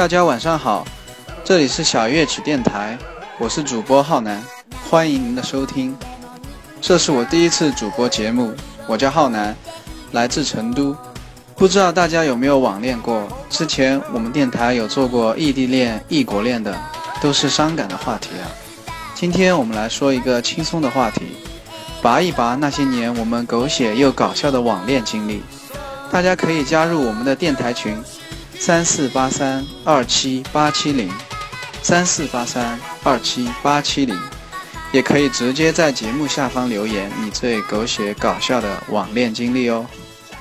大家晚上好，这里是小乐曲电台，我是主播浩南，欢迎您的收听。这是我第一次主播节目，我叫浩南，来自成都。不知道大家有没有网恋过？之前我们电台有做过异地恋、异国恋的，都是伤感的话题啊。今天我们来说一个轻松的话题，拔一拔那些年我们狗血又搞笑的网恋经历。大家可以加入我们的电台群，三四八三二七八七零，三四八三二七八七零，也可以直接在节目下方留言你最狗血搞笑的网恋经历哦。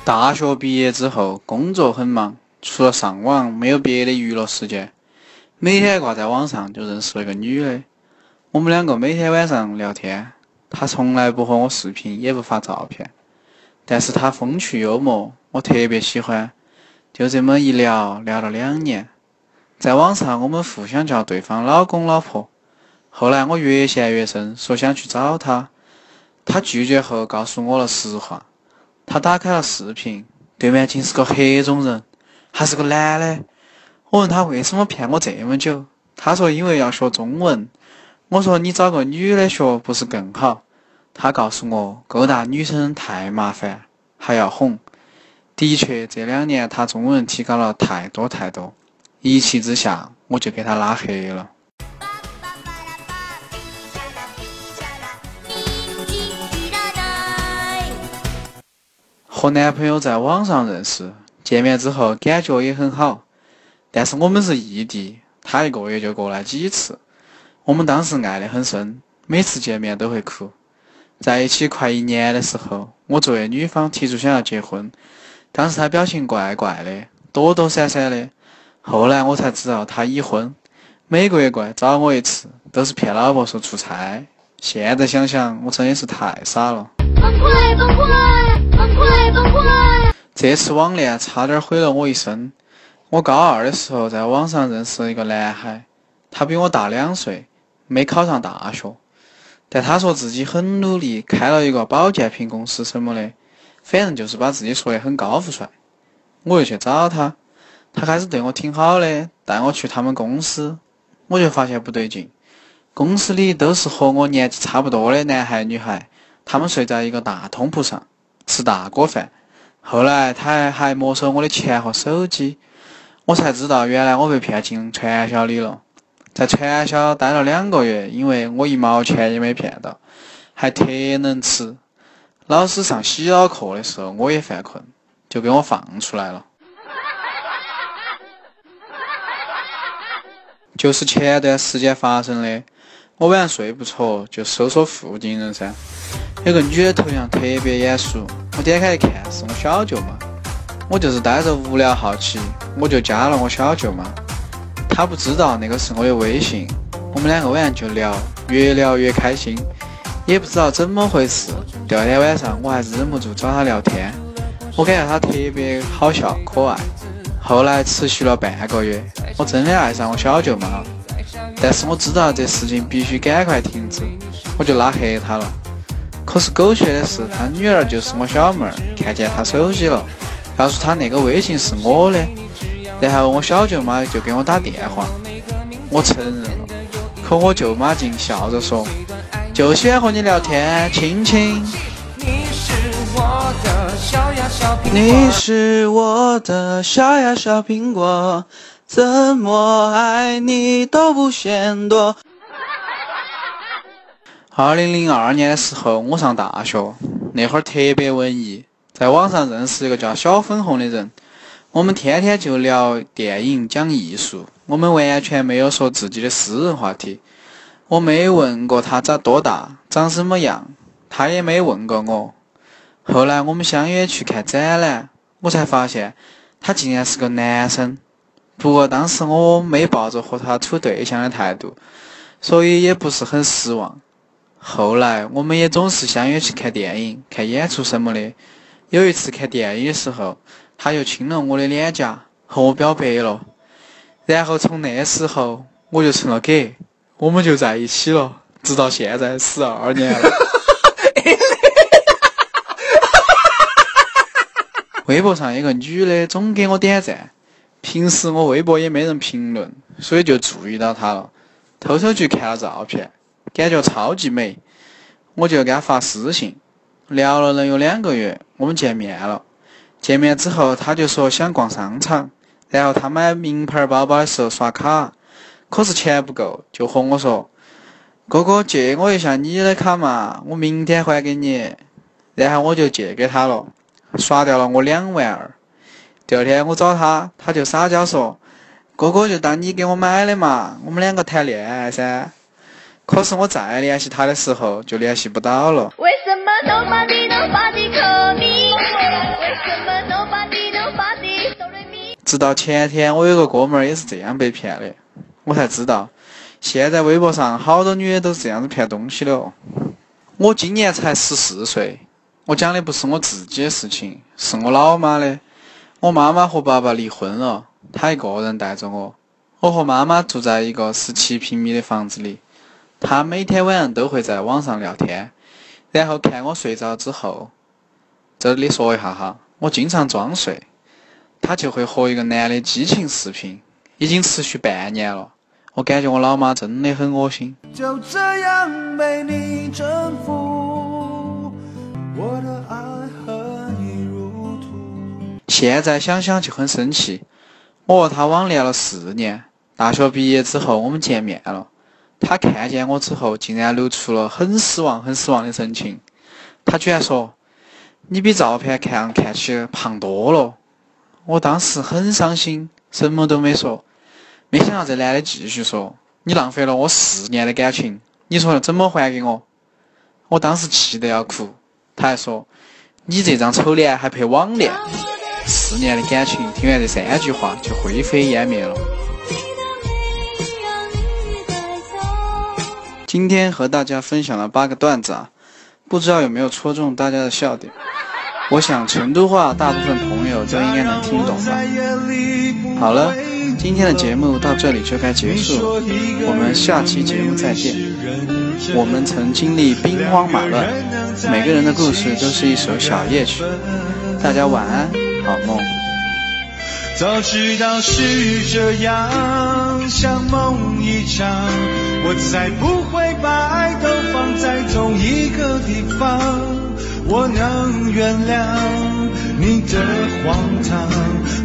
大学毕业之后，工作很忙，除了上网，没有别的娱乐时间，每天挂在网上就认识了一个女的。我们两个每天晚上聊天，她从来不和我视频，也不发照片，但是她风趣幽默，我特别喜欢。就这么一聊，聊了两年，在网上我们互相叫对方老公老婆。后来我越陷越深，说想去找她，她拒绝后告诉我了实话。她打开了视频，对面竟是个黑种人，还是个男的。我问她为什么骗我这么久，她说因为要学中文。我说你找个女的学不是更好？他告诉我勾搭女生太麻烦，还要哄。的确，这两年他中文提高了太多太多。一气之下，我就给他拉黑了。和男朋友在网上认识，见面之后感觉也很好，但是我们是异地，他一个月就过来几次。我们当时爱得很深，每次见面都会哭。在一起快一年的时候，我作为女方提出想要结婚，当时他表情怪怪的，躲躲闪闪的。后来我才知道他已婚，每个月过来找我一次，都是骗老婆说出差。现在想想，我真的是太傻了。崩溃！崩溃！崩溃！崩溃！这次网恋差点毁了我一生。我高二的时候在网上认识了一个男孩，他比我大两岁。没考上大学，但他说自己很努力，开了一个保健品公司什么的，反正就是把自己说得很高富帅。我又去找他，他开始对我挺好的，带我去他们公司，我就发现不对劲。公司里都是和我年纪差不多的男孩女孩，他们睡在一个大通铺上，吃大锅饭。后来他还没收我的钱和手机，我才知道原来我被骗进传销里了。在传销待了两个月，因为我一毛钱也没骗到，还特能吃。老师上洗脑课的时候，我也犯困，就给我放出来了。就是前段时间发生的，我晚上睡不着，就搜索附近人噻。有个女的头像特别眼熟，我点开一看，是我小舅妈。我就是呆着无聊好奇，我就加了我小舅妈。他不知道那个是我的微信，我们两个晚上就聊，越聊越开心，也不知道怎么回事。第二天晚上我还是忍不住找他聊天，我感觉他特别好笑可爱。后来持续了半个月，我真的爱上我小舅妈了。但是我知道这事情必须赶快停止，我就拉黑他了。可是狗血的是，他女儿就是我小妹儿，看见他手机了，告诉他那个微信是我的。然后我小舅妈就给我打电话，我承认了，可我舅妈竟笑着说：“就喜欢和你聊天，亲亲。”你是我的小呀小苹果，你是我的小呀小苹果，怎么爱你都不嫌多。二零零二年的时候，我上大学，那会儿特别文艺，在网上认识一个叫小粉红的人。我们天天就聊电影、讲艺术，我们完全没有说自己的私人话题。我没问过他长多大、长什么样，他也没问过我。后来我们相约去看展览，我才发现他竟然是个男生。不过当时我没抱着和他处对象的态度，所以也不是很失望。后来我们也总是相约去看电影、看演出什么的。有一次看电影的时候。他又亲了我的脸颊，和我表白了。然后从那时候我就成了 gay，我们就在一起了，直到现在十二年了。微博上有个女的总给我点赞，平时我微博也没人评论，所以就注意到她了，偷偷去看了照片，感觉超级美，我就给她发私信，聊了能有两个月，我们见面了。见面之后，她就说想逛商场，然后她买名牌包包的时候刷卡，可是钱不够，就和我说：“哥哥借我一下你的卡嘛，我明天还给你。”然后我就借给他了，刷掉了我两万二。第二天我找他，他就撒娇说：“哥哥就当你给我买的嘛，我们两个谈恋爱噻。”可是我再联系他的时候，就联系不到了。为什么都把你能发的可米？为什么都把你能发的直到前天，我有个哥们儿也是这样被骗的，我才知道，现在微博上好多女的都是这样子骗东西的哦。我今年才十四岁，我讲的不是我自己的事情，是我老妈的。我妈妈和爸爸离婚了，她一个人带着我。我和妈妈住在一个十七平米的房子里。她每天晚上都会在网上聊天，然后看我睡着之后，这里说一下哈，我经常装睡，她就会和一个男的激情视频，已经持续半年了。我感觉我老妈真的很恶心。就这样被你征服，我的爱和你如图。现在想想就很生气。我和他网恋了四年，大学毕业之后我们见面了。他看见我之后，竟然露出了很失望、很失望的神情。他居然说：“你比照片看看起胖多了。”我当时很伤心，什么都没说。没想到这男的继续说：“你浪费了我四年的感情，你说要怎么还给我？”我当时气得要哭。他还说：“你这张丑脸还配网恋？”四年的感情，听完这三句话就灰飞烟灭了。今天和大家分享了八个段子啊，不知道有没有戳中大家的笑点。我想成都话大部分朋友都应该能听懂吧。好了，今天的节目到这里就该结束，我们下期节目再见。我们曾经历兵荒马乱，每个人的故事都是一首小夜曲。大家晚安，好梦。早知道是这样，像梦一场。我才不会把爱都放在同一个地方。我能原谅你的荒唐，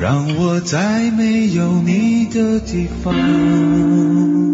让我在没有你的地方。